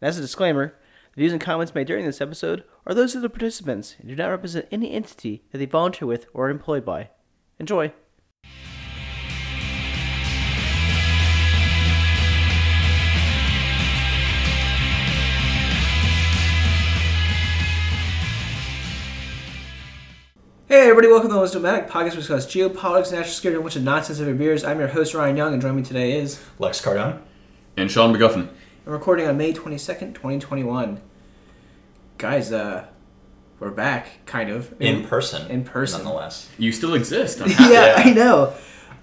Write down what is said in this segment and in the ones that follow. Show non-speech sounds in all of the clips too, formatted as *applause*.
And as a disclaimer, the views and comments made during this episode are those of the participants and do not represent any entity that they volunteer with or are employed by. Enjoy. Hey everybody, welcome to the Most Dramatic Podcast. We discuss geopolitics, national security, and a bunch of nonsense over beers. I'm your host Ryan Young, and joining me today is Lex Cardone. And Sean McGuffin. I'm recording on May 22nd, 2021. Guys, uh, we're back, kind of In person. In person. Nonetheless. You still exist. I'm yeah, *laughs* happy. Yeah. I know.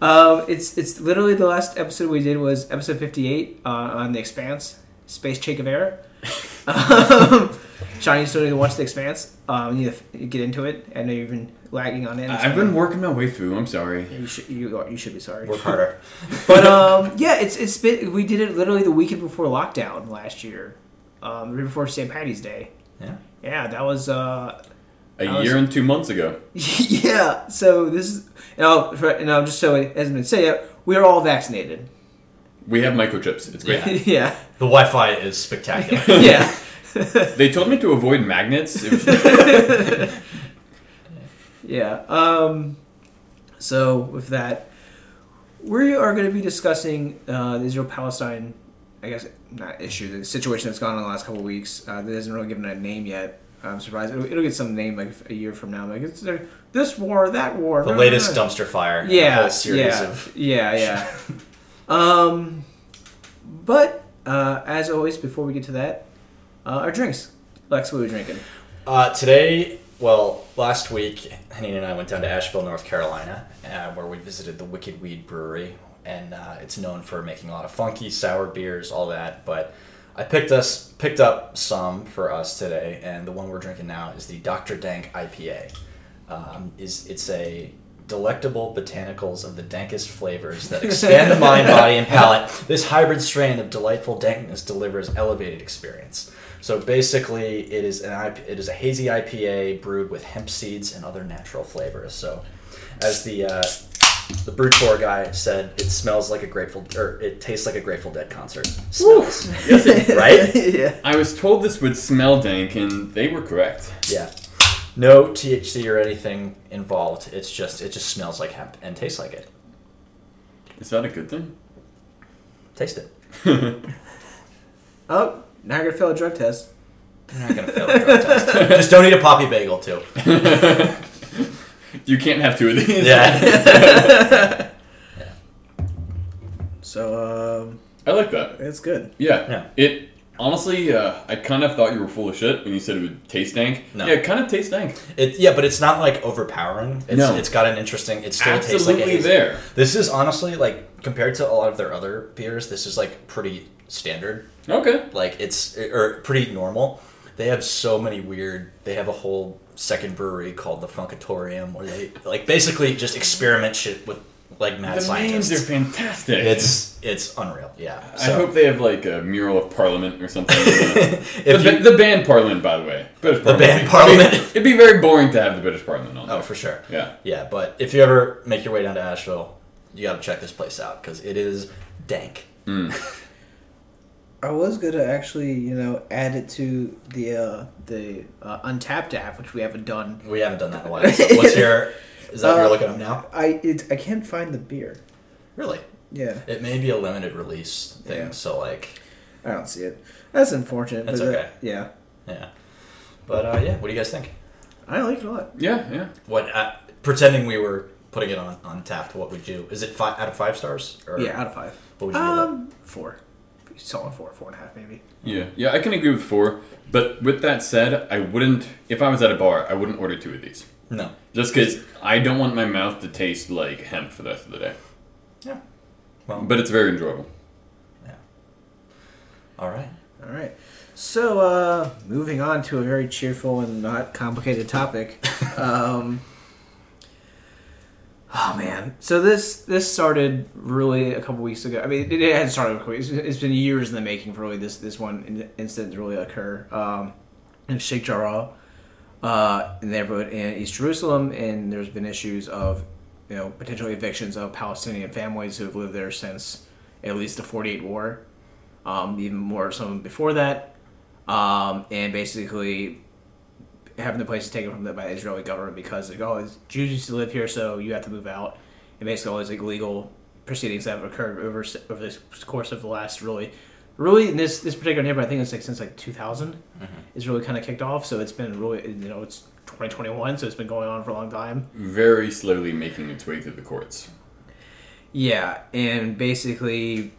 Um, it's it's literally the last episode we did was episode 58 uh, on the Expanse, Space Che Guevara. *laughs* um, Sean, you still need to watch the Expanse. Um, you need to get into it. I know you've been lagging on it. I- I've been working my way through. I'm sorry. You should you, are- you should be sorry. Work harder. *laughs* But um, yeah, it's it's been we did it literally the weekend before lockdown last year, um, the day before St. Patty's Day. Yeah. Yeah, that was uh, A I was- year and two months ago. *laughs* yeah. So this is and I'll and I'll just so it hasn't been said yet. We are all vaccinated. We have microchips. It's great. Yeah. *laughs* yeah, The Wi Fi is spectacular. yeah. *laughs* They told me to avoid magnets. It was, *laughs* Yeah. Um, so with that, we are going to be discussing uh, the Israel-Palestine, I guess not issue, the situation that's gone on the last couple of weeks. Uh, that hasn't really given a name yet. I'm surprised it'll, it'll get some name like a year from now. Like it's uh, this war, that war. the latest dumpster fire. Yeah, A whole series yeah, of. yeah, yeah. *laughs* um, but uh, as always, before we get to that, uh, our drinks. Lex, what are we drinking? Uh, today, well, last week, Henning and I went down to Asheville, North Carolina, uh, where we visited the Wicked Weed Brewery, and uh, it's known for making a lot of funky sour beers, all that. But I picked us picked up some for us today, and the one we're drinking now is the Dr. Dank IPA. Um, is it's a delectable botanicals of the dankest flavors that expand the mind, body, and palate. *laughs* This hybrid strain of delightful dankness delivers elevated experience. So basically, it is an IP, it is a hazy IPA brewed with hemp seeds and other natural flavors. So, as the uh, the brew tour guy said, it smells like a Grateful or it tastes like a Grateful Dead concert. Smells *laughs* yes, it- right? *laughs* yeah. I was told this would smell dank, and they were correct. Yeah. No THC or anything involved. It's just it just smells like hemp and tastes like it. Is that a good thing? Taste it. *laughs* Oh, now you're gonna fail a drug test. You're not gonna fail the drug test. *laughs* Just don't eat a poppy bagel too. *laughs* You can't have two of these. Yeah. *laughs* So um, I like that. it's good. Yeah. Yeah. It honestly, uh, I kind of thought you were full of shit when you said it would taste dank. No. Yeah, it kind of tastes dank. It, yeah, but it's not like overpowering. It's, No. it's got an interesting. It still tastes like a Absolutely hazy. there. This is honestly like compared to a lot of their other beers. This is like pretty standard. Okay. Like it's or pretty normal. They have so many weird. They have a whole second brewery called the Funkatorium, where they like basically just experiment shit with like mad The names are fantastic. It's it's unreal. Yeah. I hope they have like a mural of Parliament or something. *laughs* the, you, the band Parliament, by the way. British The band I mean, Parliament. it'd be very boring to have the British Parliament on. oh for sure. Yeah. Yeah, but if you ever make your way down to Asheville, you got to check this place out because it is dank. Mm. *laughs* I was gonna actually, you know, add it to the uh, the uh, Untappd app, which we haven't done. We haven't done that in a while. So what's your? Is that what Uh, you're looking up now? I it, I can't find the beer. Really? Yeah, It may be a limited release thing. Yeah. So like, I don't see it. That's unfortunate. That's but, uh, okay. yeah, yeah. But uh, yeah, what do you guys think? I like it a lot. Yeah, yeah. What uh, pretending we were putting it on on tap? What would you? Is it five out of five stars? Or Yeah, out of five. What would you give it? Um, four. Solid four, four and a half maybe. Yeah, yeah, I can agree with four. But with that said, I wouldn't, if I was at a bar, I wouldn't order two of these. No. Just because I don't want my mouth to taste like hemp for the rest of the day. Yeah. Well. But it's very enjoyable. Yeah. All right. All right. So, uh, moving on to a very cheerful and not complicated topic. *laughs* um, oh man! So this this started really a couple weeks ago. I mean, it, it had started. It's, it's been years in the making for really this this one in- incident to really occur. Um, in Sheikh Jarrah, uh, in the neighborhood in East Jerusalem, and there's been issues of you know potential evictions of Palestinian families who have lived there since at least the '48 war um, even more some before that. um, and basically having the places taken from them by the Israeli government because like, oh, Jews used to live here, so you have to move out, and basically all these like legal proceedings that have occurred over over this course of the last really, really in this this particular neighborhood, I think it's like since like 2000, Mm-hmm. is really kind of kicked off. So it's been really you know it's 2021, so it's been going on for a long time. Very slowly making its way through the courts. Yeah, and basically,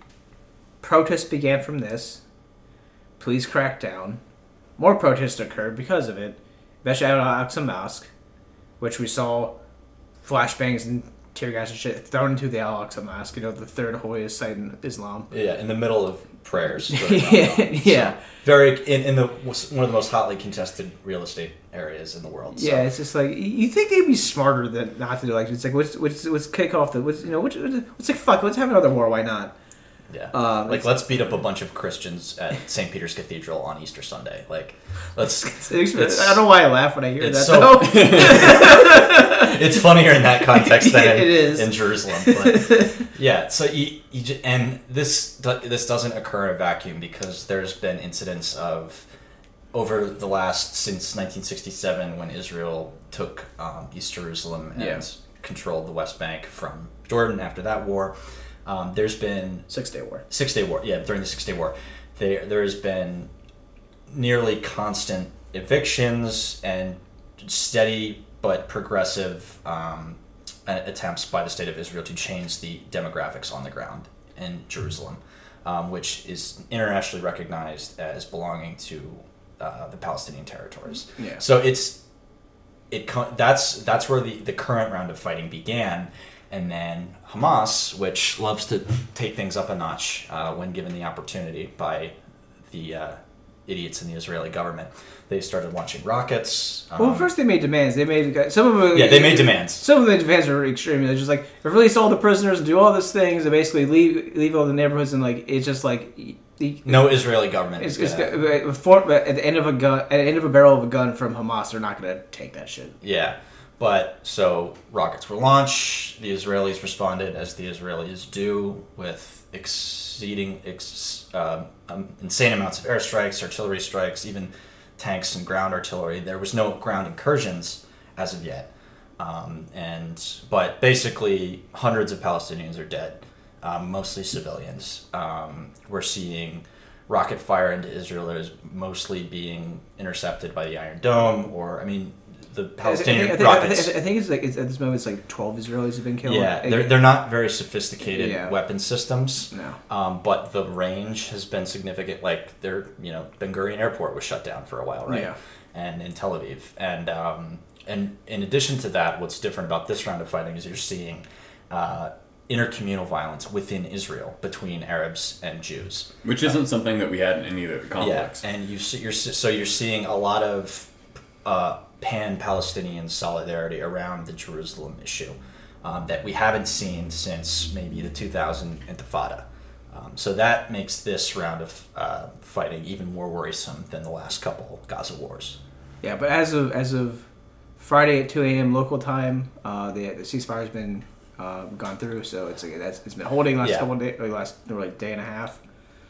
protests began from this. Police cracked down. More protests occurred because of it, especially out of Aqsa Mosque, which we saw flashbangs and tear gas and shit thrown into the Al Aqsa Mosque, you know, the third holiest site in Islam. Yeah, in the middle of prayers. *laughs* yeah, yeah. Very in, in the one of the most hotly contested real estate areas in the world. So. Yeah, it's just like you think they'd be smarter than not to do like it's like let's let's, let's kick off the let's you know let's, let's like fuck let's have another war why not Yeah. Um, like let's beat up a bunch of Christians at St. Peter's Cathedral on Easter Sunday. Like let's *laughs* I don't know why I laugh when I hear it's that so- though. *laughs* it's funnier in that context than in, *laughs* It is. in Jerusalem. But yeah, so you, you and this this doesn't occur in a vacuum because there's been incidents of over the last since 1967 when Israel took um, East Jerusalem and Yeah. controlled the West Bank from Jordan after that war. Um, there's been Six Day War. Six Day War. Yeah, during the Six Day War, there there has been nearly constant evictions and steady but progressive um, attempts by the state of Israel to change the demographics on the ground in Jerusalem, um, which is internationally recognized as belonging to uh, the Palestinian territories. Yeah. So it's it that's that's where the, the current round of fighting began, and then Hamas, which loves to take things up a notch uh, when given the opportunity by the uh, idiots in the Israeli government, they started launching rockets. Well, um, first they made demands. They made some of them. yeah, they made demands. Some of the demands are extreme. They're just like release all the prisoners and do all these things and basically leave leave all the neighborhoods and like it's just like the, No Israeli government. It's, is gonna- uh, for, at the end of a gun, at the end of a barrel of a gun from Hamas, they're not going to take that shit. Yeah, but so rockets were launched. The Israelis responded as the Israelis do, with exceeding ex, um, um, insane amounts of airstrikes, artillery strikes, even tanks and ground artillery. There was no ground incursions as of yet, um, and but basically hundreds of Palestinians are dead, um, mostly civilians. Um, we're seeing rocket fire into Israel that is mostly being intercepted by the Iron Dome, or I mean, the Palestinian I think, I think, I rockets. think, I think it's like it's, at this moment it's like twelve Israelis have been killed. yeah, they're, they're not very sophisticated Yeah. weapon systems, no. um, but the range has been significant. Like, they're, you know, Ben Gurion Airport was shut down for a while, right? Yeah. And in Tel Aviv. And, um, and in addition to that, what's different about this round of fighting is you're seeing uh, intercommunal violence within Israel between Arabs and Jews. Which isn't something that we had in any of the conflicts. Yeah, and you see, you're so you're seeing a lot of uh, pan-Palestinian solidarity around the Jerusalem issue um, that we haven't seen since maybe the 2000 Intifada. Um, so that makes this round of uh, fighting even more worrisome than the last couple Gaza wars. Yeah, but as of as of Friday at two a.m. local time, uh, the, the ceasefire has been uh, gone through. So it's like that's it's been holding last Yeah. couple like last like day and a half.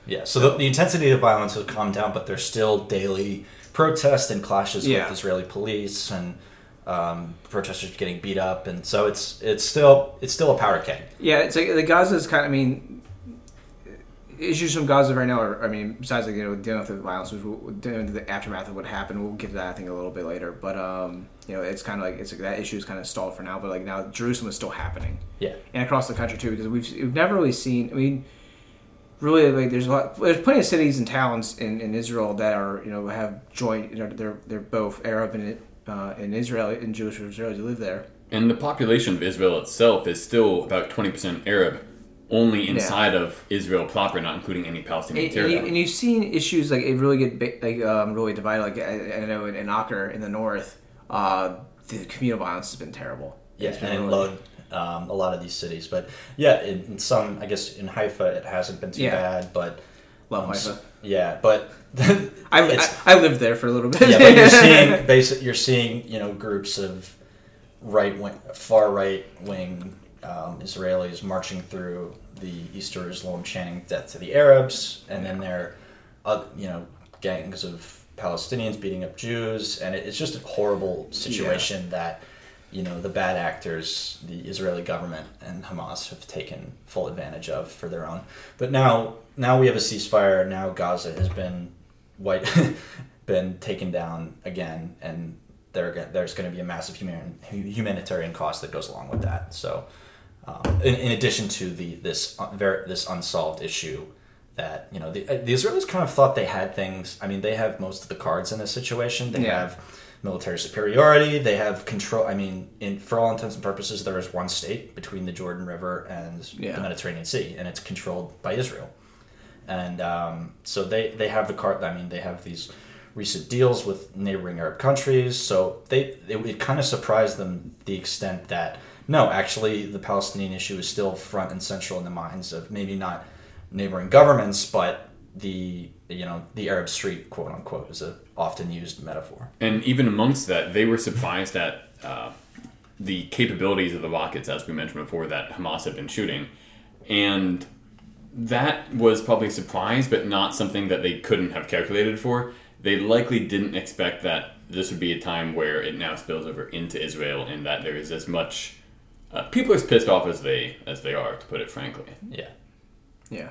Yeah, so the, the intensity of violence has calmed down, but there's still daily protests and clashes Yeah. with Israeli police and um, protesters getting beat up, and so it's it's still it's still a powder keg. Yeah, it's like the Gaza's kind. of, I mean, issues from Gaza right now are. I mean, besides like you know dealing with the violence, which we'll, dealing with the aftermath of what happened, we'll get to that I think a little bit later. But um, you know, it's kind of like it's like that issue is kind of stalled for now. But like now, Jerusalem is still happening. Yeah. and across the country too, because we've we've never really seen. I mean, really, like there's a lot. There's plenty of cities and towns in, in Israel that are you know have joint. You know, they're they're both Arab and uh, and Israeli and Jewish Israelis who live there. And the population of Israel itself is still about 20% Arab, only inside of Israel proper, not including any Palestinian And, and, you, territory. and you've seen issues like it really get ba- like um, really divided. Like I, I know in, in Acre in the north, uh, the communal violence has been terrible. Yeah, been and really- Lod, um, a lot of these cities. But yeah, in, in some, I guess in Haifa it hasn't been too Yeah. bad, but love um, Haifa. yeah, but *laughs* I, I, I lived there for a little bit. yeah, but you're *laughs* seeing basic. You're seeing you know groups of right wing, far right wing um, Israelis marching through the East Jerusalem, chanting "Death to the Arabs," and then they're uh, you know gangs of Palestinians beating up Jews, and it, it's just a horrible situation that you know the bad actors, the Israeli government and Hamas have taken full advantage of for their own. But now, now we have a ceasefire. Now Gaza has been white, *laughs* been taken down again, and there there's going to be a massive human, humanitarian cost that goes along with that. So, um, in, in addition to the this uh, very this unsolved issue that you know the, the Israelis kind of thought they had things. I mean, they have most of the cards in this situation. They Yeah. have military superiority. They have control. I mean, in for all intents and purposes, there is one state between the Jordan River and Yeah. the Mediterranean Sea, and it's controlled by Israel. And um, so they they have the cart. I mean, they have these recent deals with neighboring Arab countries. So they it, it kind of surprised them the extent that no, actually, the Palestinian issue is still front and central in the minds of maybe not neighboring governments, but the you know the Arab street, quote unquote, is a often used metaphor. And even amongst that, they were surprised at uh, the capabilities of the rockets, as we mentioned before, that Hamas had been shooting. And that was probably a surprise, but not something that they couldn't have calculated for. They likely didn't expect that this would be a time where it now spills over into Israel and that there is as much. Uh, people are as pissed off as they as they are, to put it frankly. Yeah. Yeah.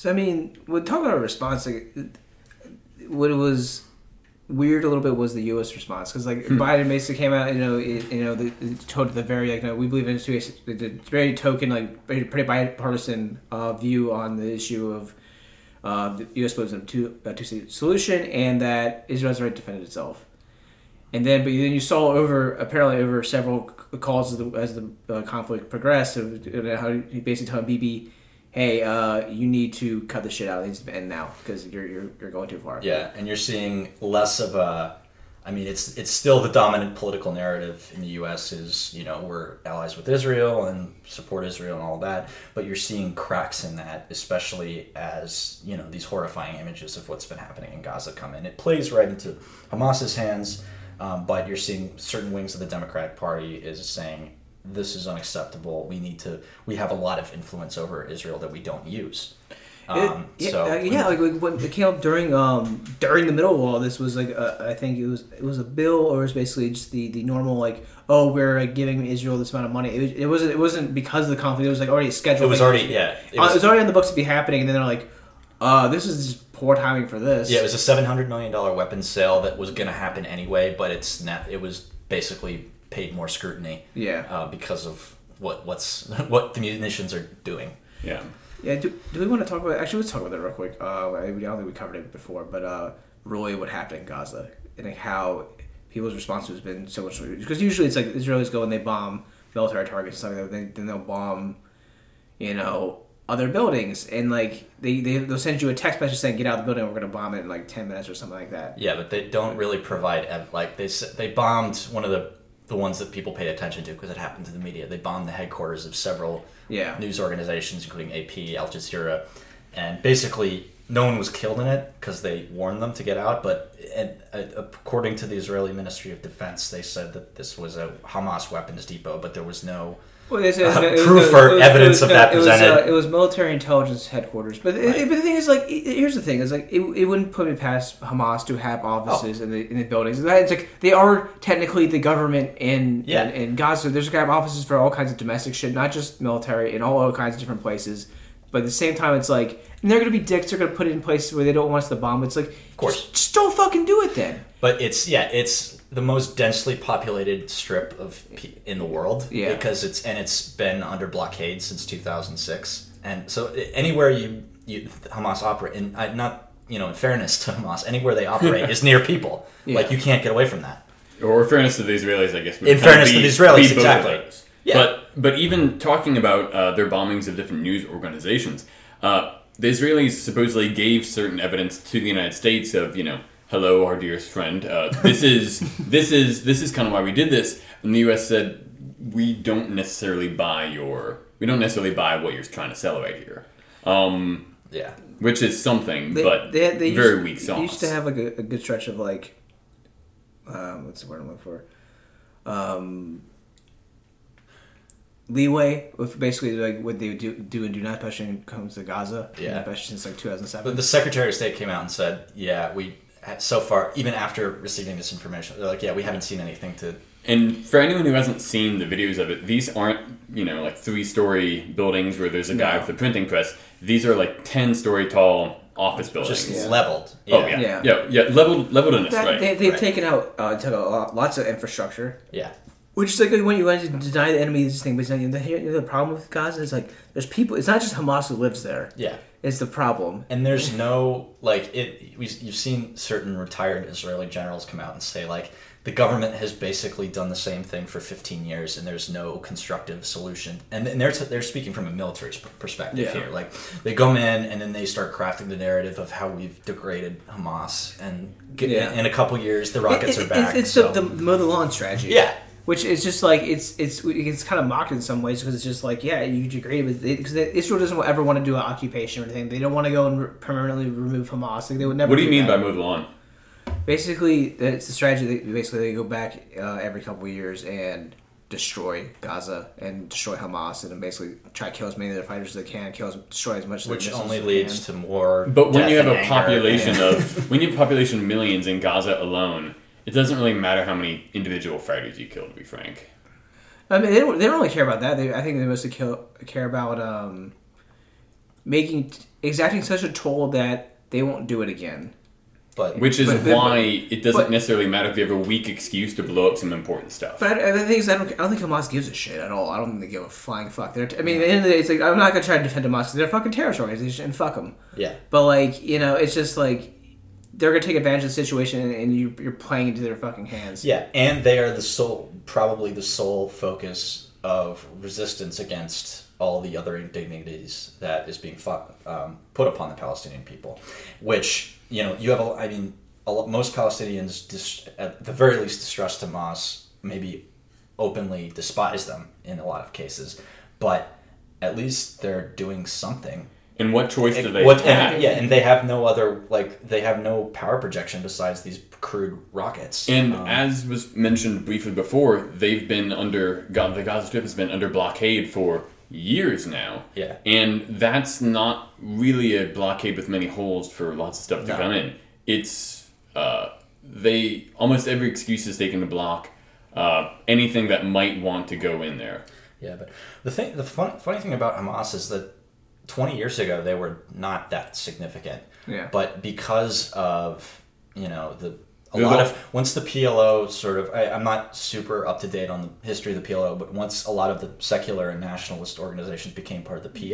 So I mean, when talking about a response, like, what was weird a little bit was the U.S. response because like Biden basically came out, you know, it, you know, the, it told the very like, no, we believe in the very token like very pretty bipartisan uh, view on the issue of uh, the U.S. believes a two a two state solution and that Israel's right to defend itself. And then, but then you saw over apparently over several calls as the, as the uh, conflict progressed, of, uh, how he basically telling Bibi, "Hey, uh, you need to cut the shit out. It needs to now because you're, you're you're going too far." Yeah, and you're seeing less of a. I mean, it's it's still the dominant political narrative in the U.S. is you know we're allies with Israel and support Israel and all that, but you're seeing cracks in that, especially as you know these horrifying images of what's been happening in Gaza come in. It plays right into Hamas's hands, um, but you're seeing certain wings of the Democratic Party is saying this is unacceptable. We need to. We have a lot of influence over Israel that we don't use. Um, It- yeah, so uh, yeah, like, like when it came up during um during the middle of all this was like uh, I think it was it was a bill or it was basically just the, the normal like oh we're like, giving Israel this amount of money it, was, it wasn't it wasn't because of the conflict it was like already scheduled it was already yeah. it was, it was already on the books to be happening and then they're like uh this is just poor timing for this Yeah, it was a seven hundred million dollar weapons sale that was going to happen anyway, but it's not. It was basically paid more scrutiny. Yeah. uh, because of what what's *laughs* what the munitions are doing. Yeah. Yeah, do, do we want to talk about? Actually, let's talk about that real quick. Uh, I don't think we covered it before, but uh, really, what happened in Gaza and how people's response has been so much because usually it's like Israelis go and they bomb military targets and stuff like that. Then, then they'll bomb, you know, other buildings and like they, they they'll send you a text message saying get out of the building. We're gonna bomb it in like ten minutes or something like that. Yeah, but they don't really provide ev- like they they bombed one of the the ones that people pay attention to because it happened to the media. They bombed the headquarters of several Yeah. news organizations, including AP, Al Jazeera, and basically no one was killed in it because they warned them to get out. But and, uh, according to the Israeli Ministry of Defense, they said that this was a Hamas weapons depot, but there was no. Well, Uh, it was- proof it or was- evidence was- of no, that it was, presented. uh, it was military intelligence headquarters, but it, but the thing is, like, it, here's the thing: is like, it, it wouldn't put me past Hamas to have offices Oh. in the in the buildings. It's like they are technically the government in Yeah. in, in Gaza. There's gonna have offices for all kinds of domestic shit, not just military, in all, all kinds of different places. But at the same time, it's like and they're gonna be dicks. They're gonna put it in places where they don't want us to bomb. It's like, of course. just, just don't fucking do it then. But it's yeah, it's the most densely populated strip of in the world. Yeah. because it's and it's been under blockade since 2006, and so anywhere you, you Hamas operate, and I, not you know, in fairness to Hamas, anywhere they operate is near people. *laughs* Yeah. Like you can't get away from that. Or fairness to the Israelis, I guess. In fairness of to the Israelis, be both of exactly. Yeah. But but even talking about uh, their bombings of different news organizations, uh, the Israelis supposedly gave certain evidence to the United States of you know, hello, our dearest friend. Uh, this is *laughs* this is this is kind of why we did this. And the U.S. said we don't necessarily buy your we don't necessarily buy what you're trying to sell right here. Um, Yeah, which is something, They, but they, they very used, weak They sauce. used to have like a, a good stretch of like, um, what's the word I'm looking for? Um, leeway with basically like what they do do and do not, especially when it comes to Gaza. Yeah. especially since like 2007. But the Secretary of State came out and said, "Yeah, we so far, even after receiving this information, they're like, yeah, we haven't seen anything to." And for anyone who hasn't seen the videos of it, these aren't, you know, like three story buildings where there's a guy No. with a printing press. These are like 10 story tall office buildings. Just Yeah. leveled. Oh, yeah. Yeah. Yeah. Yeah. Leveled, leveled in a That- right. they, they've right. taken out uh, took out lot- lots of infrastructure. yeah. Which is like when you want to deny the enemy this thing, but it's the, the problem with Gaza is like there's people. It's not just Hamas who lives there. Yeah. It's the problem. And there's no like it. We, you've seen certain retired Israeli generals come out and say like the government has basically done the same thing for 15 years, and there's no constructive solution. And, and they're they're speaking from a military perspective Yeah. here. Like they come in and then they start crafting the narrative of how we've degraded Hamas, and get, Yeah. in a couple years the rockets It- are it- back. It's so- the, the mow the lawn strategy. yeah. Which is just like it's it's it's kind of mocked in some ways because it's just like yeah you degrade but because Israel doesn't ever want to do an occupation or anything they don't want to go and re- permanently remove Hamas like they would never. what do you mean by that. mow the lawn? Basically, it's the strategy. That basically, they go back uh, every couple of years and destroy Gaza and destroy Hamas, and then basically try to kill as many of their fighters as they can, kill as destroy as much. of their Which only as leads can. to more. But when you have a population Yeah. *laughs* of when you have a population of millions in Gaza alone, it doesn't really matter how many individual fighters you kill. To be frank, I mean, they don't, they don't really care about that. They, I think they mostly kill, care about um, making exacting such a toll that they won't do it again. but which is But- but- why it doesn't but- necessarily matter if you have a weak excuse to blow up some important stuff. But I, the thing is, I don't, I don't think Hamas gives a shit at all. I don't think they give a flying fuck. They're, I mean, at the end of the day, it's like I'm not gonna try to defend Hamas because they're a fucking terrorist organization and fuck them. yeah. But like, you know, it's just like they're gonna take advantage of the situation and, you, you're playing into their fucking hands. Yeah, and they are the sole, probably the sole focus of resistance against all the other indignities that is being fought, um, put upon the Palestinian people. Which you know, you have. A, I mean, a, most Palestinians, dis, at the very least, distrust Hamas. Maybe openly despise them in a lot of cases, but at least they're doing something and what choice do they what, have? and, yeah, and they have no other like they have no power projection besides these crude rockets. And Um, as was mentioned briefly before, they've been under Ga- the Gaza Strip has been under blockade for years now. Yeah. and that's not really a blockade with many holes for lots of stuff to No. come in. It's uh, they almost every excuse is taken to block uh, anything that might want to go in there. yeah, but the thing, the fun, funny thing about Hamas is that twenty years ago they were not that significant. Yeah. But because of you know the a They're lot of once the PLO sort of I, I'm not super up to date on the history of the PLO, but once a lot of the secular and nationalist organizations became part of the PA,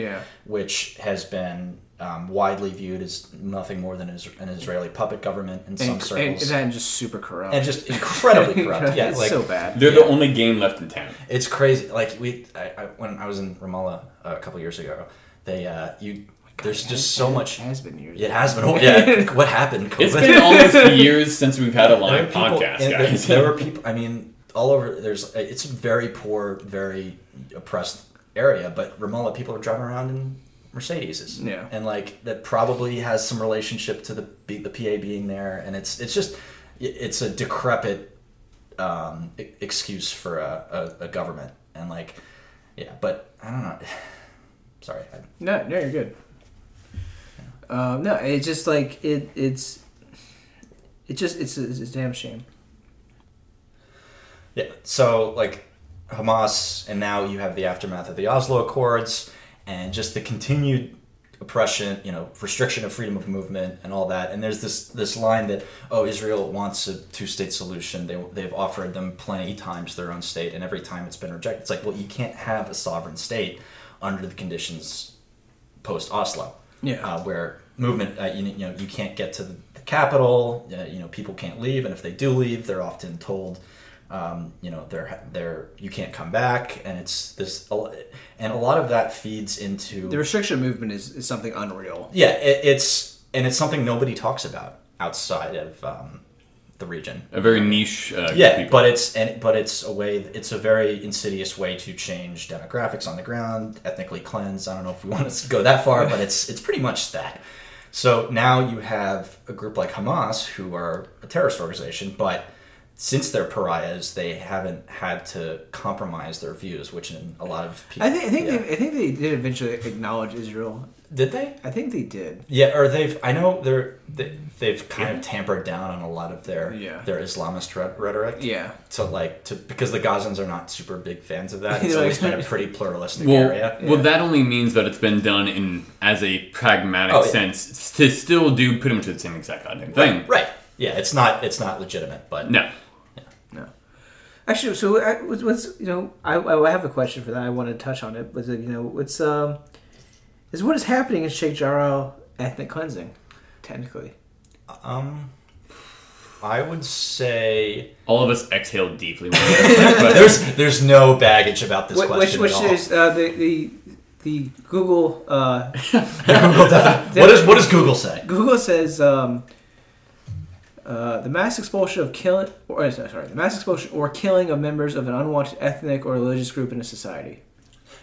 Yeah. which has been um, widely viewed as nothing more than an Israeli puppet government in some And, and, circles, and then just super corrupt. and just incredibly *laughs* corrupt. Yeah, it's like so bad. They're Yeah. the only game left in town. it's crazy. Like we, I, I, when I was in Ramallah uh, a couple years ago, they uh, you there's just has- so it much. It has been years. It has been. *laughs* Yeah, what happened? It's COVID? been almost *laughs* years since we've had a There were live people- podcast, and there- guys. There were people. I mean, all over. There's. It's a very poor, very oppressed area. But Ramallah, people are driving around in Mercedes. Yeah. And like that probably has some relationship to the the PA being there, and it's it's just it's a decrepit um, excuse for a, a, a government, and like yeah. But I don't know. *sighs* Sorry. I, No, no, you're good. Um, no, it's just like it. It's. It just it's a, it's a damn shame. Yeah. So like Hamas, and now you have the aftermath of the Oslo Accords, and just the continued oppression, you know, restriction of freedom of movement and all that. And there's this this line that oh, Israel wants a two state solution. They they've offered them plenty times their own state, and every time it's been rejected. It's like well, you can't have a sovereign state under the conditions post Oslo. Yeah. Uh, where movement, uh, you, you know, you can't get to the, the capital. Uh, you know, people can't leave, and if they do leave, they're often told, um, you know, they're they're you can't come back, and it's this, and a lot of that feeds into The restriction movement is, is something unreal. yeah, it, it's and it's something nobody talks about outside of um, the region. a very niche. Uh, group Yeah, people. but it's and but it's a way. It's a very insidious way to change demographics on the ground, ethnically cleanse. I don't know if we *laughs* want to go that far, but it's it's pretty much that. So now you have a group like Hamas, who are a terrorist organization, but since they're pariahs, they haven't had to compromise their views, which in a lot of people. I think I think yeah. they, I think they did eventually acknowledge Israel. did they? I think they did. Yeah, or they've. I know they're they, they've kind of tampered down on a lot of their Yeah. their Islamist re- rhetoric. Yeah. To like to because the Gazans are not super big fans of that. *laughs* It's always been a pretty pluralistic Well, area. well, Yeah. that only means that it's been done in as a pragmatic Oh, yeah. sense to still do pretty much the same exact goddamn thing. Right. Yeah, it's not it's not legitimate, but No. No. Actually, so I, what's, what's you know I, I have a question for that. I want to touch on it. Was it you know what's um is what is happening in Sheikh Jarrah ethnic cleansing, technically. um, I would say All of us exhaled deeply. when we *laughs* heard but there's there's no baggage about this Wh- which question which at all. is uh, the the the Google uh, *laughs* Google defi- *laughs* what does what does Google say? Google says um, uh, the mass expulsion of killing or uh, sorry the mass expulsion or killing of members of an unwanted ethnic or religious group in a society.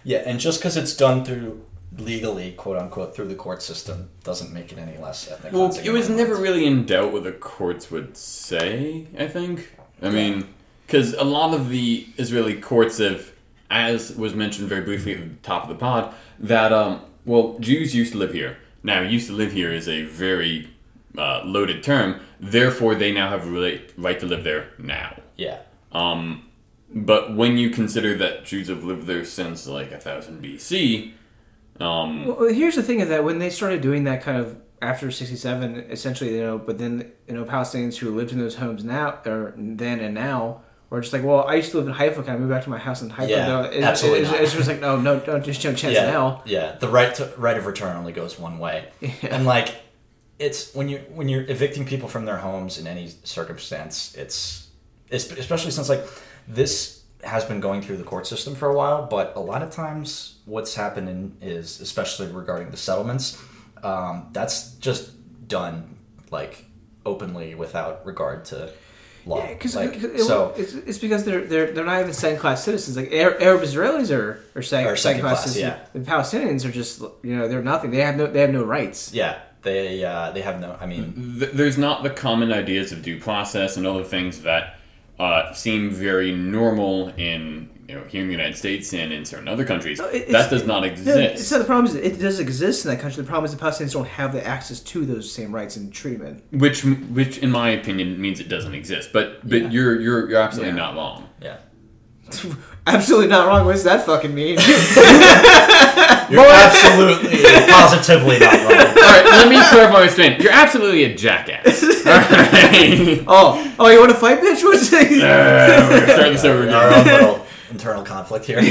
Yeah, and just because it's done through legally, quote unquote, through the court system, doesn't make it any less ethnic. well, it was never mind. really in doubt what the courts would say. I think. I mean, because a lot of the Israeli courts have, as was mentioned very briefly at the top of the pod, that um, well, Jews used to live here. Now, used to live here is a very uh, loaded term. Therefore, they now have a right, right to live there now. Yeah. Um, but when you consider that Jews have lived there since like a thousand BC, um, Well, here's the thing: is that when they started doing that kind of after '67, essentially, you know, but then you know, Palestinians who lived in those homes now or then and now. were just like, well, I used to live in Haifa. Can I move back to my house in Haifa? Yeah, no, it, absolutely It's, not. it's just like, no, no, don't just jump chance yeah, now. yeah. The right to right of return only goes one way, *laughs* and like it's when you when you're evicting people from their homes in any circumstance, it's, it's especially since like this has been going through the court system for a while, but a lot of times what's happening is, especially regarding the settlements, um, that's just done like openly without regard to law. Yeah, because like, it, so it's, it's because they're they're they're not even second class citizens. Like Arab, Israelis are are second, second class class, citizens. The Palestinians are just you know they're nothing. They have no they have no rights. yeah, they uh, they have no. I mean, there's not the common ideas of due process and other things that uh, seem very normal in you know here in the United States and in certain other countries. No, it- that it's- does not No, exist. it's not the problem is it does exist in that country. The problem is the Palestinians don't have the access to those same rights and treatment. which, which, in my opinion, means it doesn't exist. But, but Yeah. you're, you're, you're absolutely Yeah. not wrong. yeah. *laughs* Absolutely not wrong. What does that fucking mean? *laughs* You're absolutely, positively not wrong. All right, let me clarify my statement. You're absolutely a jackass. All right. oh, oh, you want to fight, bitch? What's Uh, we're gonna start this over Our again. own little internal conflict here.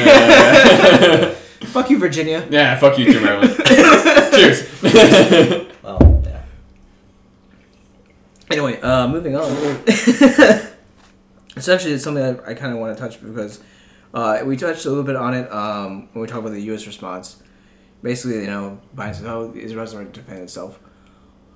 Fuck you, Virginia. Yeah, fuck you too, Maryland. *laughs* Cheers. Well, yeah. Anyway, uh, moving on. *laughs* it's actually something that I kind of want to touch because uh, we touched a little bit on it um, when we talked about the U.S. response. Basically, you know, Biden said, "Oh, Israel's right to defend itself."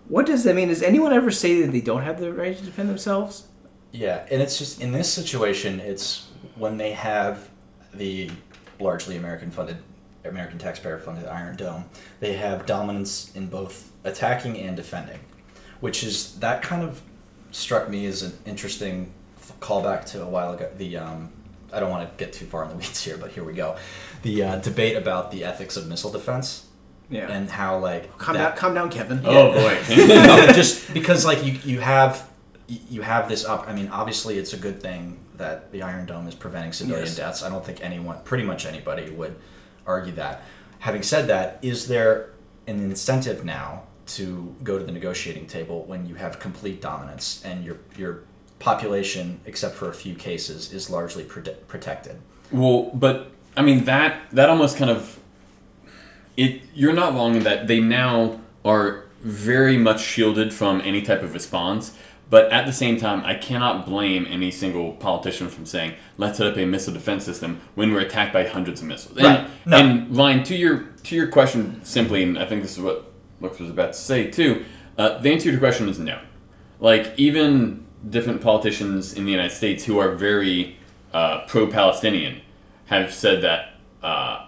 What does that mean? Does anyone ever say that they don't have the right to defend themselves? Yeah, and it's just in this situation, it's when they have the largely American funded, American taxpayer funded Iron Dome, they have dominance in both attacking and defending, which is that kind of struck me as an interesting callback to a while ago. The um, I don't want to get too far in the weeds here, but here we go. The uh, debate about the ethics of missile defense Yeah. and how like calm that- down, calm down, Kevin. oh boy. *laughs* no, just because like you you have you have this up. I mean, obviously, it's a good thing that the Iron Dome is preventing civilian Yes. deaths. I don't think anyone, pretty much anybody, would argue that. Having said that, is there an incentive now to go to the negotiating table when you have complete dominance and your your population, except for a few cases, is largely prote- protected? Well, but I mean that that almost kind of it. You're not wrong in that they now are very much shielded from any type of response. But at the same time, I cannot blame any single politician from saying, "Let's set up a missile defense system" when we're attacked by hundreds of missiles. And, Right. No. and Ryan, to your to your question, simply, and I think this is what Lux was about to say too. Uh, the answer to your question is no. Like even different politicians in the United States who are very uh, pro-Palestinian have said that uh,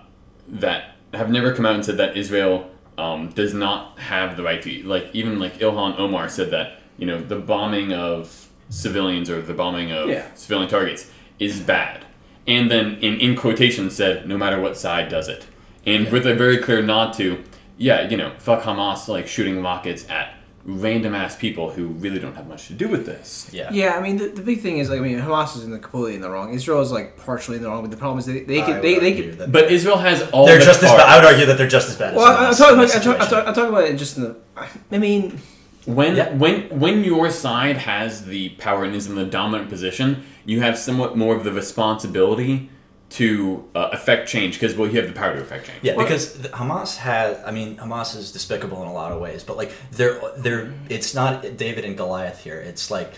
that have never come out and said that Israel um, does not have the right to like even like Ilhan Omar said that you know the bombing of civilians or the bombing of Yeah. civilian targets is bad. And then in, in quotation said, no matter what side does it. And with a very clear nod to, yeah, you know, fuck Hamas like shooting rockets at random ass people who really don't have much to do with this. Yeah. Yeah, I mean the, the big thing is like I mean Hamas is in the completely in the wrong. Israel is like partially in the wrong, but the problem is they they I could they, they argue could. But Israel has all they're the just as bad. I would argue that they're just as bad. Well, I'm as talking, Hamas about, I'm, this talking, I'm, talking, I'm talking about it just in the. I mean, When Yeah. when when your side has the power and is in the dominant position, you have somewhat more of the responsibility to uh, affect change because well, you have the power to affect change. Yeah, Well- because the- Hamas has. I mean, Hamas is despicable in a lot of ways, but like they're they're. It's not David and Goliath here. It's like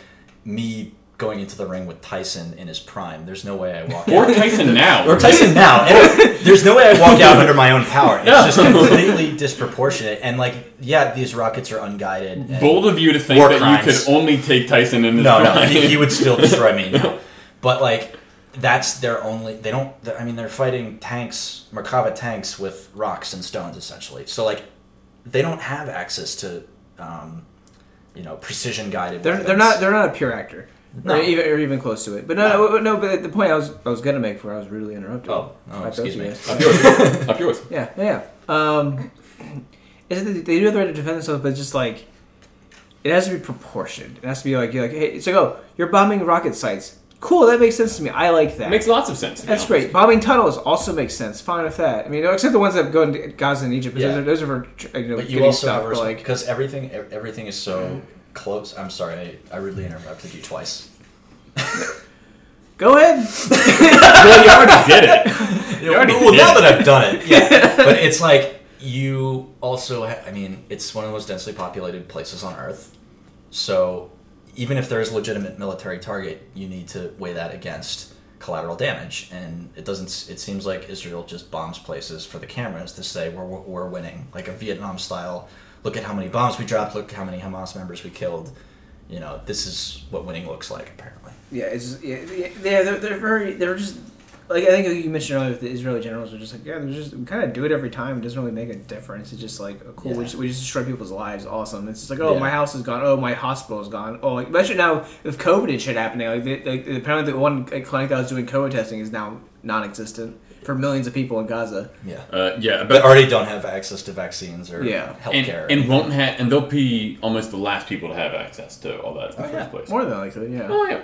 me going into the ring with Tyson in his prime. There's no way I walk Or out. Tyson now. Or Tyson now. And there's no way I walk out under my own power. It's No. just completely disproportionate. And like, yeah, these rockets are unguided. Bold of you to think that crimes. you could only take Tyson in his No, no, he, he would still destroy me. No. *laughs* But like, that's their only. They don't. I mean, they're fighting tanks, Merkava tanks with rocks and stones, essentially. So like, they don't have access to, um, you know, precision guided. they're they're not they're not a pure actor. No. Or even, or even close to it. But no, no, no, But the point I was I was gonna make before I was rudely interrupted. Oh, oh, excuse me. you guys. Up yours. Up yours. Yeah, yeah. yeah. Um, is that they do have the right to defend themselves, but it's just like it has to be proportioned. It has to be like you're like, hey, it's like, oh, you're bombing rocket sites. Cool, that makes sense to me. I like that. Makes lots of sense. That's honest. great. Bombing tunnels also makes sense. Fine with that. I mean, except the ones that go into Gaza and Egypt, because Yeah. those are, those are for you know, But you also stuff. have but, like, because everything everything is so mm-hmm. close. I'm sorry, I, I rudely interrupted you twice. go ahead. *laughs* Well, you already did it. *laughs* You already well, did now that I've done it, yeah. *laughs* but it's like you also. Ha- I mean, it's one of the most densely populated places on Earth. So even if there is legitimate military target, you need to weigh that against collateral damage. And it doesn't. It seems like Israel just bombs places for the cameras to say we're we're winning, like a Vietnam style. Look at how many bombs we dropped. Look how many Hamas members we killed. You know, this is what winning looks like. Apparently. Yeah, it's yeah, yeah, they're they're very they're just like I think you mentioned earlier. The Israeli generals are just like yeah, they're just we kind of do it every time. It doesn't really make a difference. It's just like oh, cool. We just we just destroy people's lives. Awesome. It's just like oh Yeah. my house is gone. Oh my hospital is gone. Oh like especially now with COVID and shit happening. Like, they, like apparently the one clinic that was doing COVID testing is now non-existent for millions of people in Gaza. Yeah. Uh, yeah, But but already don't have access to vaccines or Yeah. and, healthcare. and won't have, and they'll be almost the last people to have access to all that in the Oh, first yeah. place. More than likely, yeah. Oh yeah.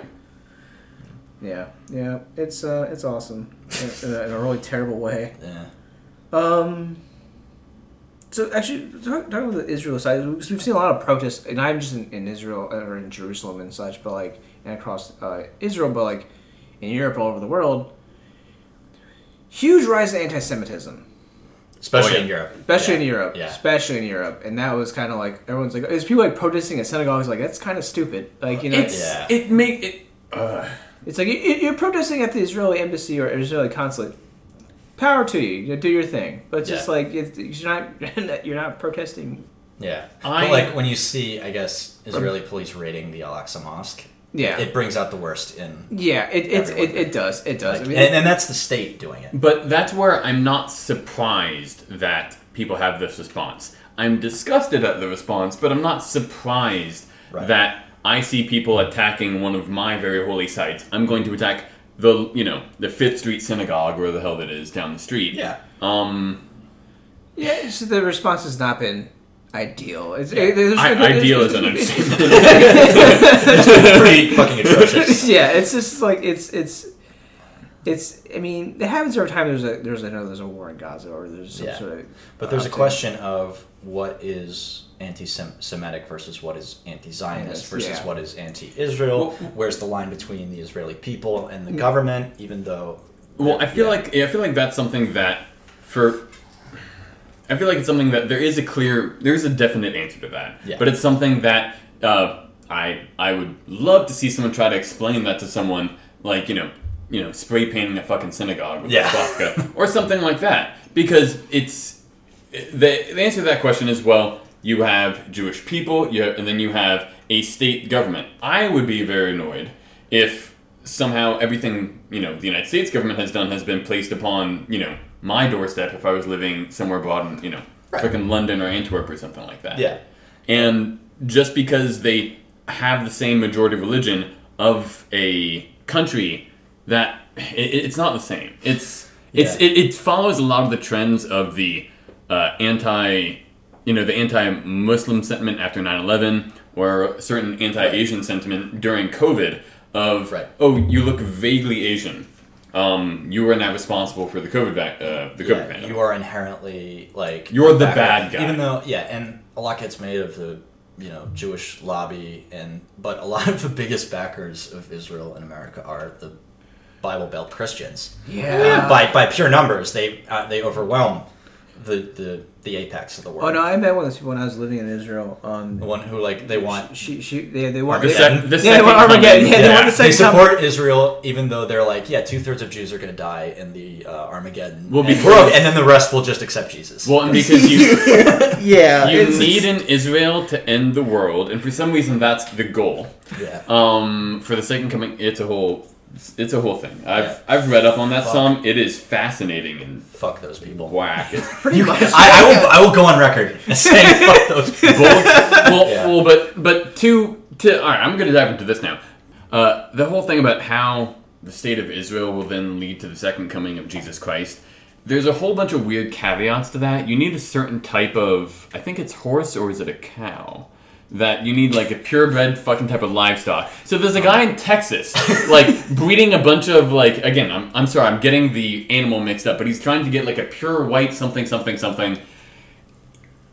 Yeah, yeah. It's uh, it's awesome in, in, a, in a really terrible way. yeah. Um. So actually, talk, talking about the Israel side, we've we've seen a lot of protests, and I'm just in, in Israel or in Jerusalem and such, but like and across uh, Israel, but like in Europe, all over the world, huge rise in anti-Semitism, Especially Oh, yeah. in Europe. especially Yeah. in Europe, Yeah. especially in Europe, and that was kind of like everyone's like, there's people like protesting at synagogues, like that's kind of stupid, like you know, It's Yeah. it make it. Uh, It's like you- you're protesting at the Israeli embassy or Israeli consulate. Power to you, you know, do your thing. But it's just like it's, you're not *laughs* you're not protesting. Yeah. I- but like when you see, I guess, Israeli police raiding the Al Aqsa Mosque, Yeah, it brings out the worst in. yeah, it it, it, it does it does. Like, I mean, and, and that's the state doing it. But that's where I'm not surprised that people have this response. I'm disgusted at the response, but I'm not surprised Right. that I see people attacking one of my very holy sites. I'm going to attack the you know the Fifth Street Synagogue, where the hell that is down the street. Yeah. Um, yeah, it's, the response has not been ideal. It's, Yeah. it- there's- I, there's- ideal is there's- an understatement. *laughs* *laughs* It's pretty fucking atrocious. *laughs* yeah, it's just like it's it's it's. I mean, it happens every time there's a there's I know there's a war in Gaza or there's some Yeah. sort of. But there's a uptick. question of what is anti-Semitic versus what is anti-Zionist Yes, versus yeah. what is anti-Israel. Where's the line between the Israeli people and the government? Even though, Well, I feel Yeah. like I feel like that's something that for I feel like it's something that there is a clear there is a definite answer to that. Yeah. But it's something that uh, I I would love to see someone try to explain that to someone like, you know, you know, spray painting a fucking synagogue with Yeah. a swastika or something like that because it's the, the answer to that question is well, you have Jewish people, you have, and then you have a state government. I would be very annoyed if somehow everything you know the United States government has done has been placed upon you know my doorstep if I was living somewhere abroad in you know Right. fucking London or Antwerp or something like that. yeah, And just because they have the same majority religion of a country that it, it's not the same. It's it's Yeah. it, it follows a lot of the trends of the uh, anti you know the anti-Muslim sentiment after 9/11 or certain anti-Asian sentiment during COVID of Right. oh you look vaguely Asian. Um, you are not responsible for the COVID vac- uh, the COVID Yeah, pandemic. you are inherently like You're the bad guy. Even though, yeah, and a lot gets made of the you know Jewish lobby, and but a lot of the biggest backers of Israel in America are the Bible Belt Christians. Yeah. by by pure numbers, they uh, they overwhelm the the the apex of the world. Oh no, I met one of those people when I was living in Israel. Um, The one who like they want. she, she, they, they want The, they, sec- the yeah, they second want Armageddon. coming. Yeah, they want the second. they second support Israel, even though they're like, yeah, two thirds of Jews are going to die in the uh, Armageddon. Well, and, because- and then the rest will just accept Jesus. Well, and because you *laughs* Yeah, you it's- need an Israel to end the world, and for some reason that's the goal. yeah. Um, for the second coming, it's a whole, it's a whole thing. I've Yeah. I've read up on that Fuck. some. It is fascinating and Fuck those people. whack. It's pretty much. I, I will. I will go on record *laughs* saying fuck those people. well, Yeah. well, but but to to all right, I'm going to dive into this now. Uh, the whole thing about how the state of Israel will then lead to the second coming of Jesus Christ. There's a whole bunch of weird caveats to that. You need a certain type of, I think it's horse or is it a cow? That you need like a purebred fucking type of livestock. So there's a guy in Texas, *laughs* like breeding a bunch of like again. I'm, I'm sorry, I'm getting the animal mixed up, but he's trying to get like a pure white something something something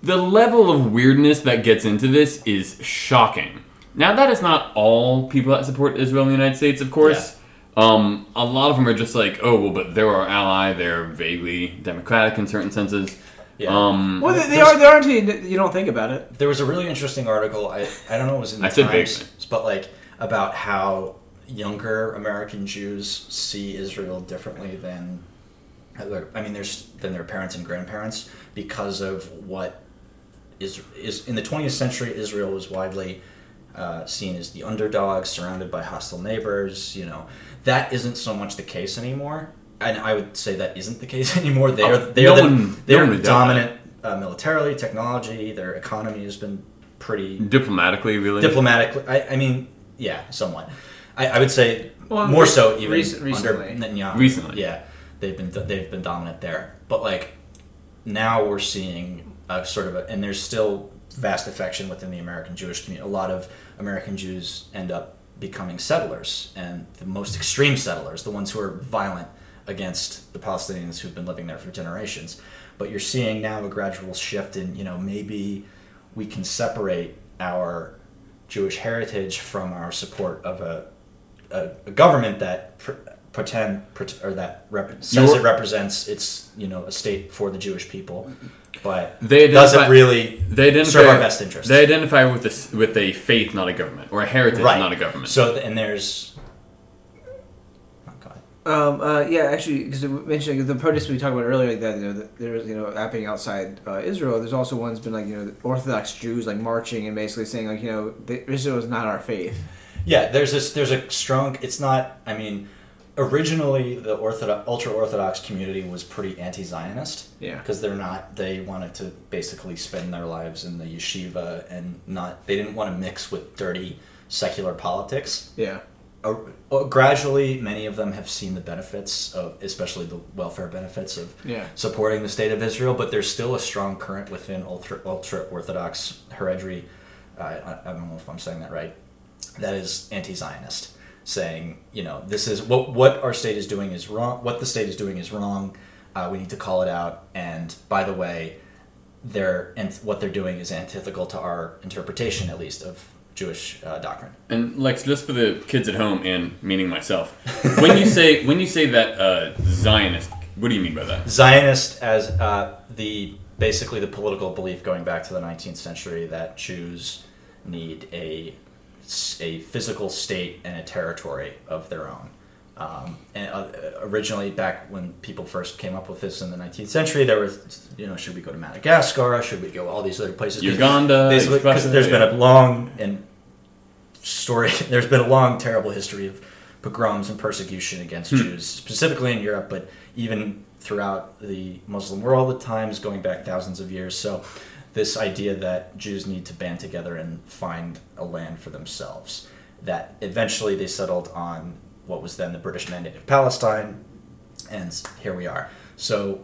the level of weirdness that gets into this is shocking. Now, that is not all people that support Israel in the United States, of course. Um, a lot of them are just like, oh, well, but they're our ally. They're vaguely democratic in certain senses. Yeah. Um, Well, they, they are. They are until you, you don't think about it. There was a really interesting article. I, I don't know if it was in the I said Times, vaguely. but like about how younger American Jews see Israel differently than, I mean, there's than their parents and grandparents because of what is is in the 20th century. Israel was widely uh, seen as the underdog, surrounded by hostile neighbors. You know, that isn't so much the case anymore. And I would say that isn't the case *laughs* anymore. They're Oh, they're no the, one- no they're one dominant uh, militarily, technology. Their economy has been pretty diplomatically, really. diplomatically. I, I mean, yeah, somewhat. I, I would say Well, more re- so even rec- under recently. Netanyahu. Recently. yeah, they've been they've been dominant there. But like now we're seeing a sort of a, and there's still vast affection within the American Jewish community. A lot of American Jews end up becoming settlers, and the most extreme settlers, the ones who are violent against the Palestinians who've been living there for generations. But you're seeing now a gradual shift in, you know, maybe we can separate our Jewish heritage from our support of a, a, a government that pr- pretend pret- or that rep- says You're- it represents its you know a state for the Jewish people, but They doesn't really They identify, serve our best interests. They identify with this with a faith, not a government, or a heritage, right, not a government. So and there's. Um, uh, yeah, actually, because mentioning the protests we talked about earlier, that you know, that there's you know happening outside uh, Israel. There's also ones been like you know Orthodox Jews like marching and basically saying like you know the, Israel is not our faith. Yeah, there's this. There's a strong. It's not. I mean, originally the orthodox, ultra orthodox community was pretty anti-Zionist. Yeah. because they're not. They wanted to basically spend their lives in the yeshiva and not. They didn't want to mix with dirty secular politics. Yeah. Uh, gradually, many of them have seen the benefits of, especially the welfare benefits of Yeah. supporting the state of Israel. But there's still a strong current within ultra ultra orthodox hereditary. Uh, I, I don't know if I'm saying that right. That is anti-Zionist, saying you know this is what what our state is doing is wrong. What the state is doing is wrong. Uh, we need to call it out. And by the way, they're and what they're doing is antithetical to our interpretation, at least, of Jewish uh, doctrine. And Lex, just for the kids at home, and meaning myself, when you say when you say that uh, Zionist, what do you mean by that? Zionist as uh, the basically the political belief going back to the 19th century that Jews need a a physical state and a territory of their own. Um, and uh, originally, back when people first came up with this in the 19th century, there was, you know, should we go to Madagascar? Should we go all these other places? Uganda, basically, because there's been a long and story. *laughs* There's been a long, terrible history of pogroms and persecution against Hmm. Jews, specifically in Europe, but even throughout the Muslim world at times, going back thousands of years. So this idea that Jews need to band together and find a land for themselves. That eventually they settled on what was then the British Mandate of Palestine, and here we are. So,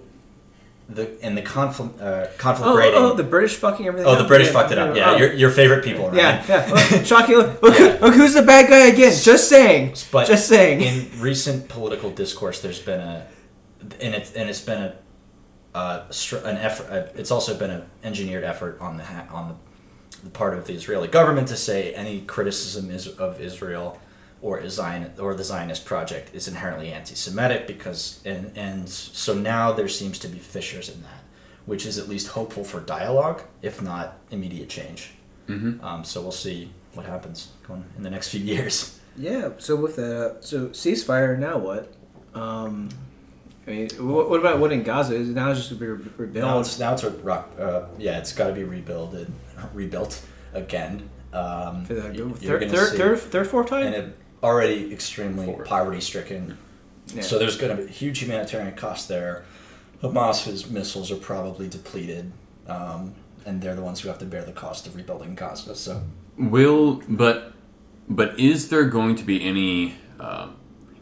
the in the conflict uh, conflict Oh, rating. oh, the British fucking everything. Oh, the? British Yeah, fucked it up. Yeah, oh. your, your favorite people, right? Yeah, yeah. Look, *laughs* Shocking. Look, look, Yeah. look who's the bad guy again. Just saying. But Just saying. in recent political discourse, there's been a, and it's and it's been a, uh, an effort. Uh, it's also been an engineered effort on the ha- on the, the part of the Israeli government to say any criticism is of Israel or is Zion or the Zionist project is inherently anti-Semitic because and and so now there seems to be fissures in that, which is at least hopeful for dialogue, if not immediate change. Mhm. Um, so we'll see what happens going in the next few *laughs* years. Yeah. So with that, so ceasefire. Now what? Um, I mean, what, what about what in Gaza? Is it now just to be re- rebuilt? Now it's now it's a rock. Uh, yeah, it's got to be rebuilt, rebuilt again. Um, for the third, third, third, third, fourth time. Already extremely Forward. poverty stricken. Yeah. So there's going to be huge humanitarian cost there. Hamas's missiles are probably depleted, um, and they're the ones who have to bear the cost of rebuilding Gaza. So Will but but is there going to be any uh,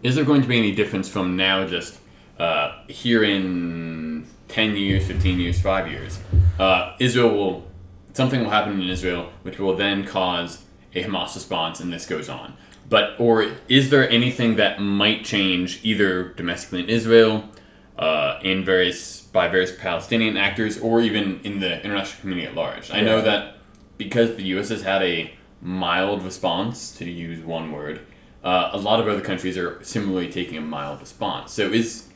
is there going to be any difference from now just uh, here in ten years, fifteen years, five years? Uh, Israel will something will happen in Israel which will then cause a Hamas response, and this goes on. But or is there anything that might change either domestically in Israel, uh, in various by various Palestinian actors, or even in the international community at large? I know that because the U.S. has had a mild response, to use one word, uh, a lot of other countries are similarly taking a mild response. So is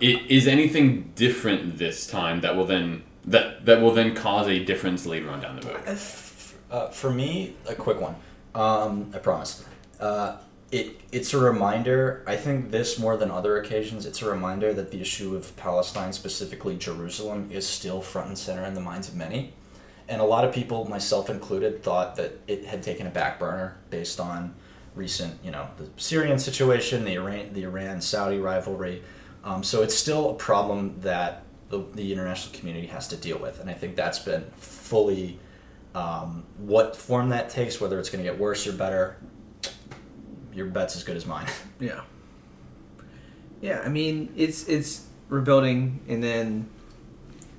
is anything different this time that will then that that will then cause a difference later on down the road? Uh, for me, a quick one. Um, I promise. Uh, it it's a reminder. I think this more than other occasions, it's a reminder that the issue of Palestine, specifically Jerusalem, is still front and center in the minds of many. And a lot of people, myself included, thought that it had taken a back burner based on recent, you know, the Syrian situation, the Iran, the Iran Saudi rivalry. Um, so it's still a problem that the, the international community has to deal with, and I think that's been fully um, what form that takes, whether it's going to get worse or better, your bet's as good as mine. *laughs* Yeah. Yeah, I mean it's it's rebuilding, and then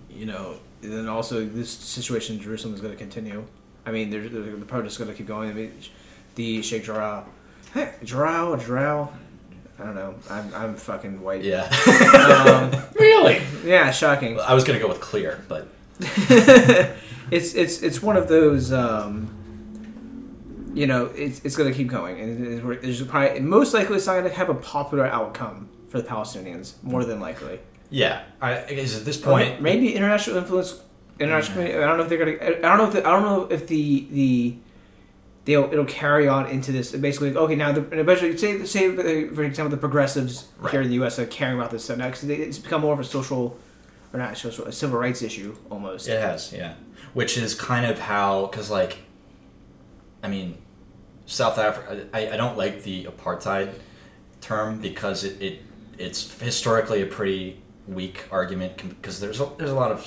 you know, and then also this situation in Jerusalem is going to continue. I mean, there's, the the protests going to keep going. I mean, the Sheikh Jarrah, hey, Jarrah, Jarrah. I don't know. I'm I'm fucking white. Yeah, Um, *laughs* Really? yeah, shocking. I was going to go with clear, but *laughs* it's it's it's one of those. Um, you know, it's it's going to keep going, and there's probably most likely it's not going to have a popular outcome for the Palestinians. More than likely, yeah, I, I guess at this point, may- maybe international influence, international. Mm. community- I don't know if they're going to. I don't know. If the, I don't know if the the they'll it'll carry on into this. Basically, okay, now the, eventually, say say for example, the progressives Right. here in the U.S. are caring about this stuff now because it's become more of a social, or not social, a civil rights issue almost. it has, yeah, which is kind of how because like, I mean, South Africa. I, I don't like the apartheid term because it, it it's historically a pretty weak argument because there's a, there's a lot of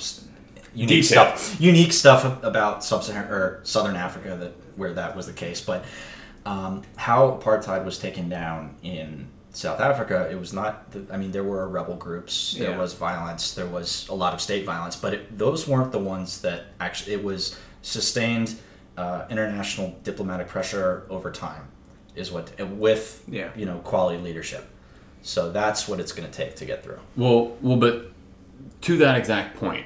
unique Detail. stuff unique stuff about sub-Saharan or Southern Africa that where that was the case, but um, how apartheid was taken down in South Africa, it was not. The, I mean, there were rebel groups, there Yeah. was violence, there was a lot of state violence, but it, those weren't the ones that actually. It was sustained uh, international diplomatic pressure over time, is what with Yeah. you know quality leadership. So that's what it's going to take to get through. Well, well, but to that exact point,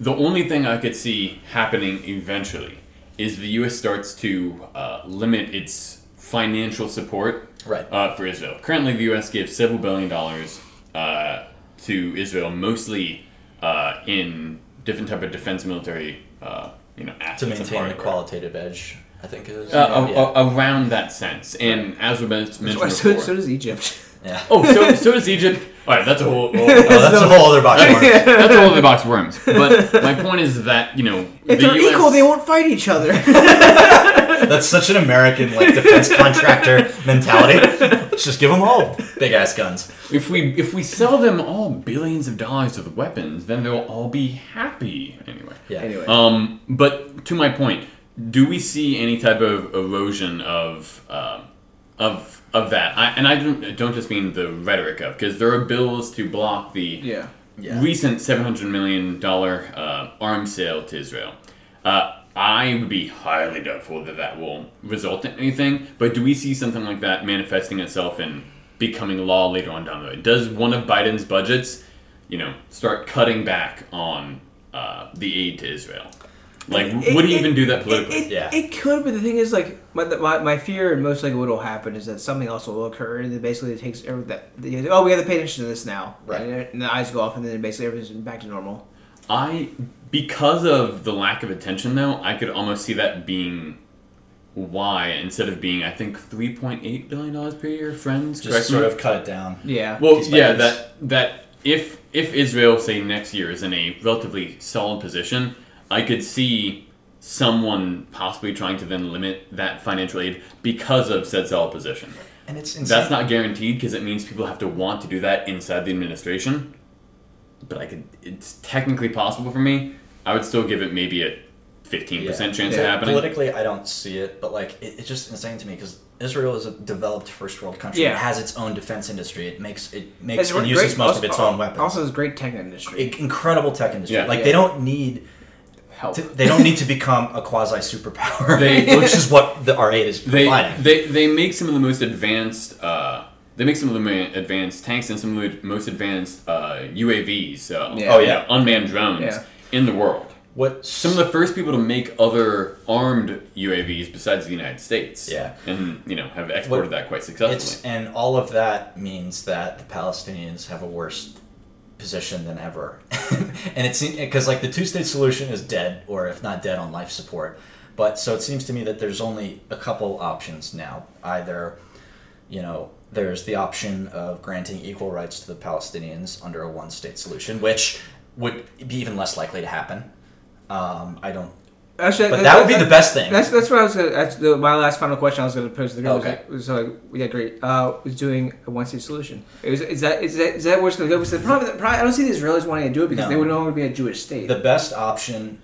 the only thing I could see happening eventually is the U.S. starts to uh, limit its financial support Right. uh, for Israel. Currently, the U.S. gives several billion dollars uh, to Israel, mostly uh, in different type of defense military, uh, you know, to maintain the qualitative edge, I think is Uh, yeah. a- around that sense, and as we men- mentioned So, so, before, so does Egypt. *laughs* yeah. oh, so *laughs* so does Egypt. All right, that's a whole. *laughs* Oh, that's a whole other box. of worms. That's a whole other box of worms. But my point is that you know If the they're US equal, they won't fight each other. That's such an American like defense contractor mentality. Let's just give them all big ass guns. If we if we sell them all billions of dollars of weapons, then they'll all be happy anyway. Yeah. Anyway. Um, but to my point, do we see any type of erosion of uh, of of that? I, and I don't, don't just mean the rhetoric of because there are bills to block the Yeah. Yeah. recent seven hundred million dollar uh, arms sale to Israel. Uh, I would be highly doubtful that that will result in anything. But do we see something like that manifesting itself in becoming law later on down the road? Does one of Biden's budgets, you know, start cutting back on uh, the aid to Israel? Like, It- would he it- even do that politically? it, Yeah. it could, but the thing is, like, my, my, my fear and most likely what will happen is that something else will occur, and it basically it takes every, that. the- Oh, we have to pay attention to this now, Right. And, and the eyes go off, and then basically everything's back to normal. I because of the lack of attention though, I could almost see that being why instead of being I think three point eight billion dollars per year, friends. Just correct sort me? of cut it down. Yeah. Well, yeah, budgets. that that if if Israel say next year is in a relatively solid position, I could see someone possibly trying to then limit that financial aid because of said solid position. And it's insane. That's not guaranteed because it means people have to want to do that inside the administration. But I could, it's technically possible for me. I would still give it maybe a fifteen percent Yeah. chance Yeah. of happening. Politically, I don't see it, but like it, it's just insane to me because Israel is a developed first world country. Yeah. It has its own defense industry. It makes it makes It's it great- uses most also, of its own weapons. Also, it's great tech industry. I- incredible tech industry. Yeah. Like Yeah. they don't need Help. to, they don't need to become a quasi superpower. They- *laughs* which is what the R8 is *laughs* They, providing. they they make some of the most advanced. Uh, they make some of the ma- advanced tanks and some of the most advanced uh, UAVs. Uh, Yeah. Oh, yeah. unmanned drones Yeah. In the world. what Some of the first people to make other armed UAVs besides the United States. Yeah. and you know have exported What- that quite successfully. It's and all of that means that the Palestinians have a worse position than ever, *laughs* and it's because like the two state solution is dead, or if not dead, on life support. But so it seems to me that there's only a couple options now. Either, you know, there's the option of granting equal rights to the Palestinians under a one state solution, which would be even less likely to happen. Um, I don't, Actually, but that would be the best thing. That's that's what I was. Gonna, that's the, my last final question. I was going to pose to the girl. Okay. Was, so like, yeah, great. Uh, was doing a one state solution. Is, is that is that is that where it's going to go? Because the problem, probably, I don't see the Israelis wanting to do it because No. they would no longer be a Jewish state. The best option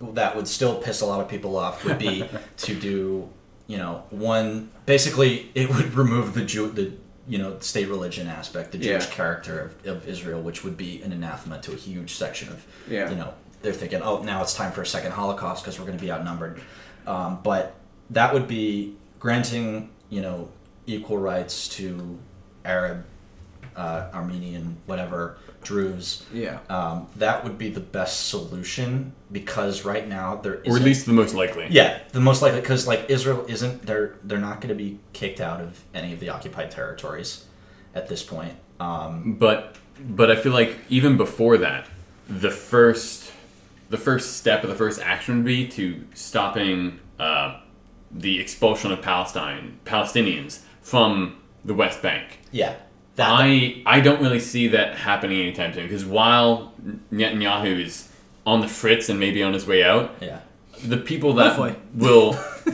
that would still piss a lot of people off would be *laughs* to do, you know, one. Basically, it would remove the Jew, the you know, state religion aspect, the Jewish Yeah. character of, of Israel, which would be an anathema to a huge section of, Yeah. you know, they're thinking, oh, now it's time for a second Holocaust because we're going to be outnumbered. Um, but that would be granting, you know, equal rights to Arab, uh, Armenian, whatever Druze yeah. um, that would be the best solution because right now there or at least the most likely. yeah the most likely because like Israel isn't they're they're not going to be kicked out of any of the occupied territories at this point. Um, But but I feel like even before that, the first the first step or the first action would be to stopping uh, the expulsion of Palestine Palestinians from the West Bank. yeah, that, I I don't really see that happening anytime soon because while Netanyahu is on the fritz and maybe on his way out, yeah the people that Hopefully. *laughs* will *laughs*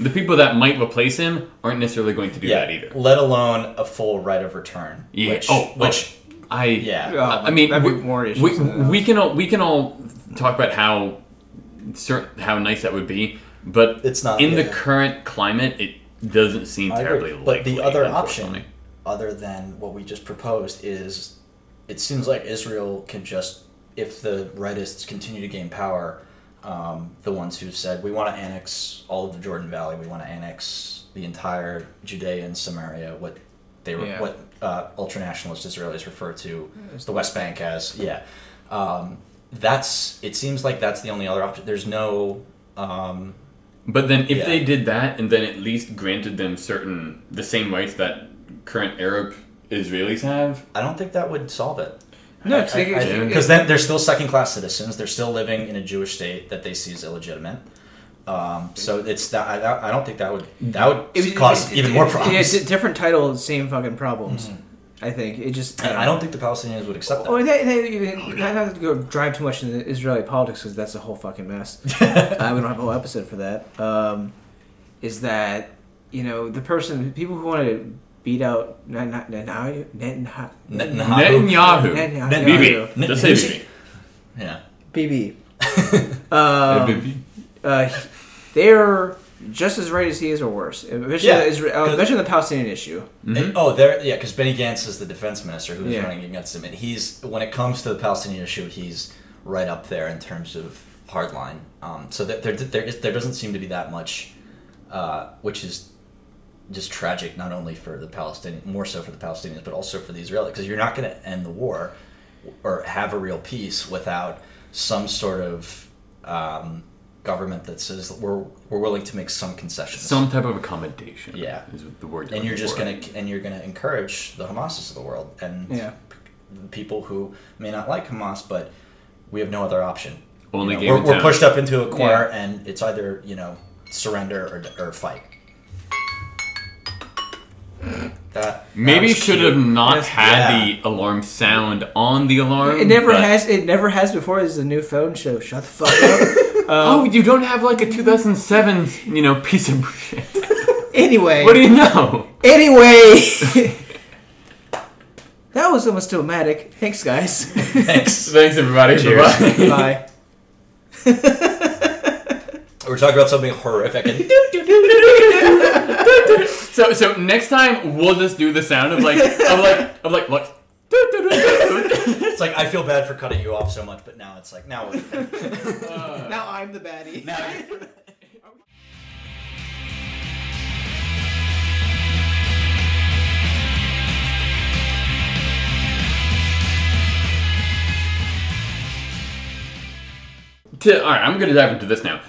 the people that might replace him aren't necessarily going to do yeah that either. let alone a full right of return. Yeah. Which, oh, which oh, I yeah. Oh, I mean, we, more issues we, we can all we can all talk about how certain how nice that would be, but It's not, in the yeah. current climate. It doesn't seem terribly likely. But the other unfortunately. option, other than what we just proposed, is it seems like Israel can just, if the rightists continue to gain power, um, the ones who said we want to annex all of the Jordan Valley, we want to annex the entire Judea and Samaria, what they were, Yeah. what uh, ultranationalist Israelis refer to the West Bank as, yeah. Um, that's. It seems like that's the only other option. There's no. Um, But then, if Yeah. they did that, and then at least granted them certain the same rights that current Arab Israelis have, I don't think that would solve it. No, 'cause they- because then they're still second class citizens. They're still living in a Jewish state that they see as illegitimate. Um, so it's that I, I don't think that would that would It cause it- even it- more it- problems. It's a different title, same fucking problems. I think it just. and I don't think the Palestinians would accept that. Well, they, they, even, not have to go drive too much into Israeli politics because that's a whole fucking mess. uh, we don't have a whole episode for that. Um, is that you know the person, people who want to beat out Netanyahu. Netanyahu. Netanyahu. Netanyahu. Netanyahu. Netanyahu. Bibi. Just say Bibi. Yeah. Bibi. *laughs* Um, Bibi. uh, they're just as right as he is, or worse. Especially, Yeah, Isra- uh, 'cause- especially the Palestinian issue. And- oh, there, yeah, because Benny Gantz is the defense minister who's Yeah. running against him, and he's when it comes to the Palestinian issue, he's right up there in terms of hardline. Um, so that there, there, is, there doesn't seem to be that much, uh, which is just tragic, not only for the Palestinian, more so for the Palestinians, but also for the Israelis, because you're not going to end the war or have a real peace without some sort of um, government that says we're we're willing to make some concessions. Some type of accommodation. Yeah. Is the word. and you're just for. gonna and you're gonna encourage the Hamases of the world and Yeah. p- people who may not like Hamas, but we have no other option. Only You know, game we're, we're pushed up into a corner, Yeah. and it's either you know surrender or, or fight. That Maybe that was should cute. have not Yes. had Yeah. the alarm sound on the alarm. It never but- has. It never has before. This is a new phone show. Shut the fuck up. *laughs* Um, oh, you don't have like a 2007, you know, piece of shit. *laughs* anyway. What do you know? Anyway. *laughs* that was almost dramatic. Thanks, guys. Thanks. Thanks, everybody. Cheers. Bye. We're talking about something horrific, and *laughs* so, so next time we'll just do the sound of like, of like, of like, look. it's like I feel bad for cutting you off so much, but now it's like now. We're, uh. Now I'm the baddie. now *laughs* to, all right, I'm going to dive into this now.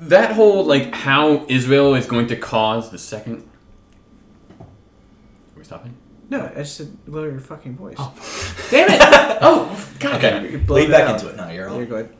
That whole like how Israel is going to cause the second. Are we stopping? No, I just said lower your fucking voice. Oh. Damn it! *laughs* oh, God. okay, You lead back out. into it now. You're You're good.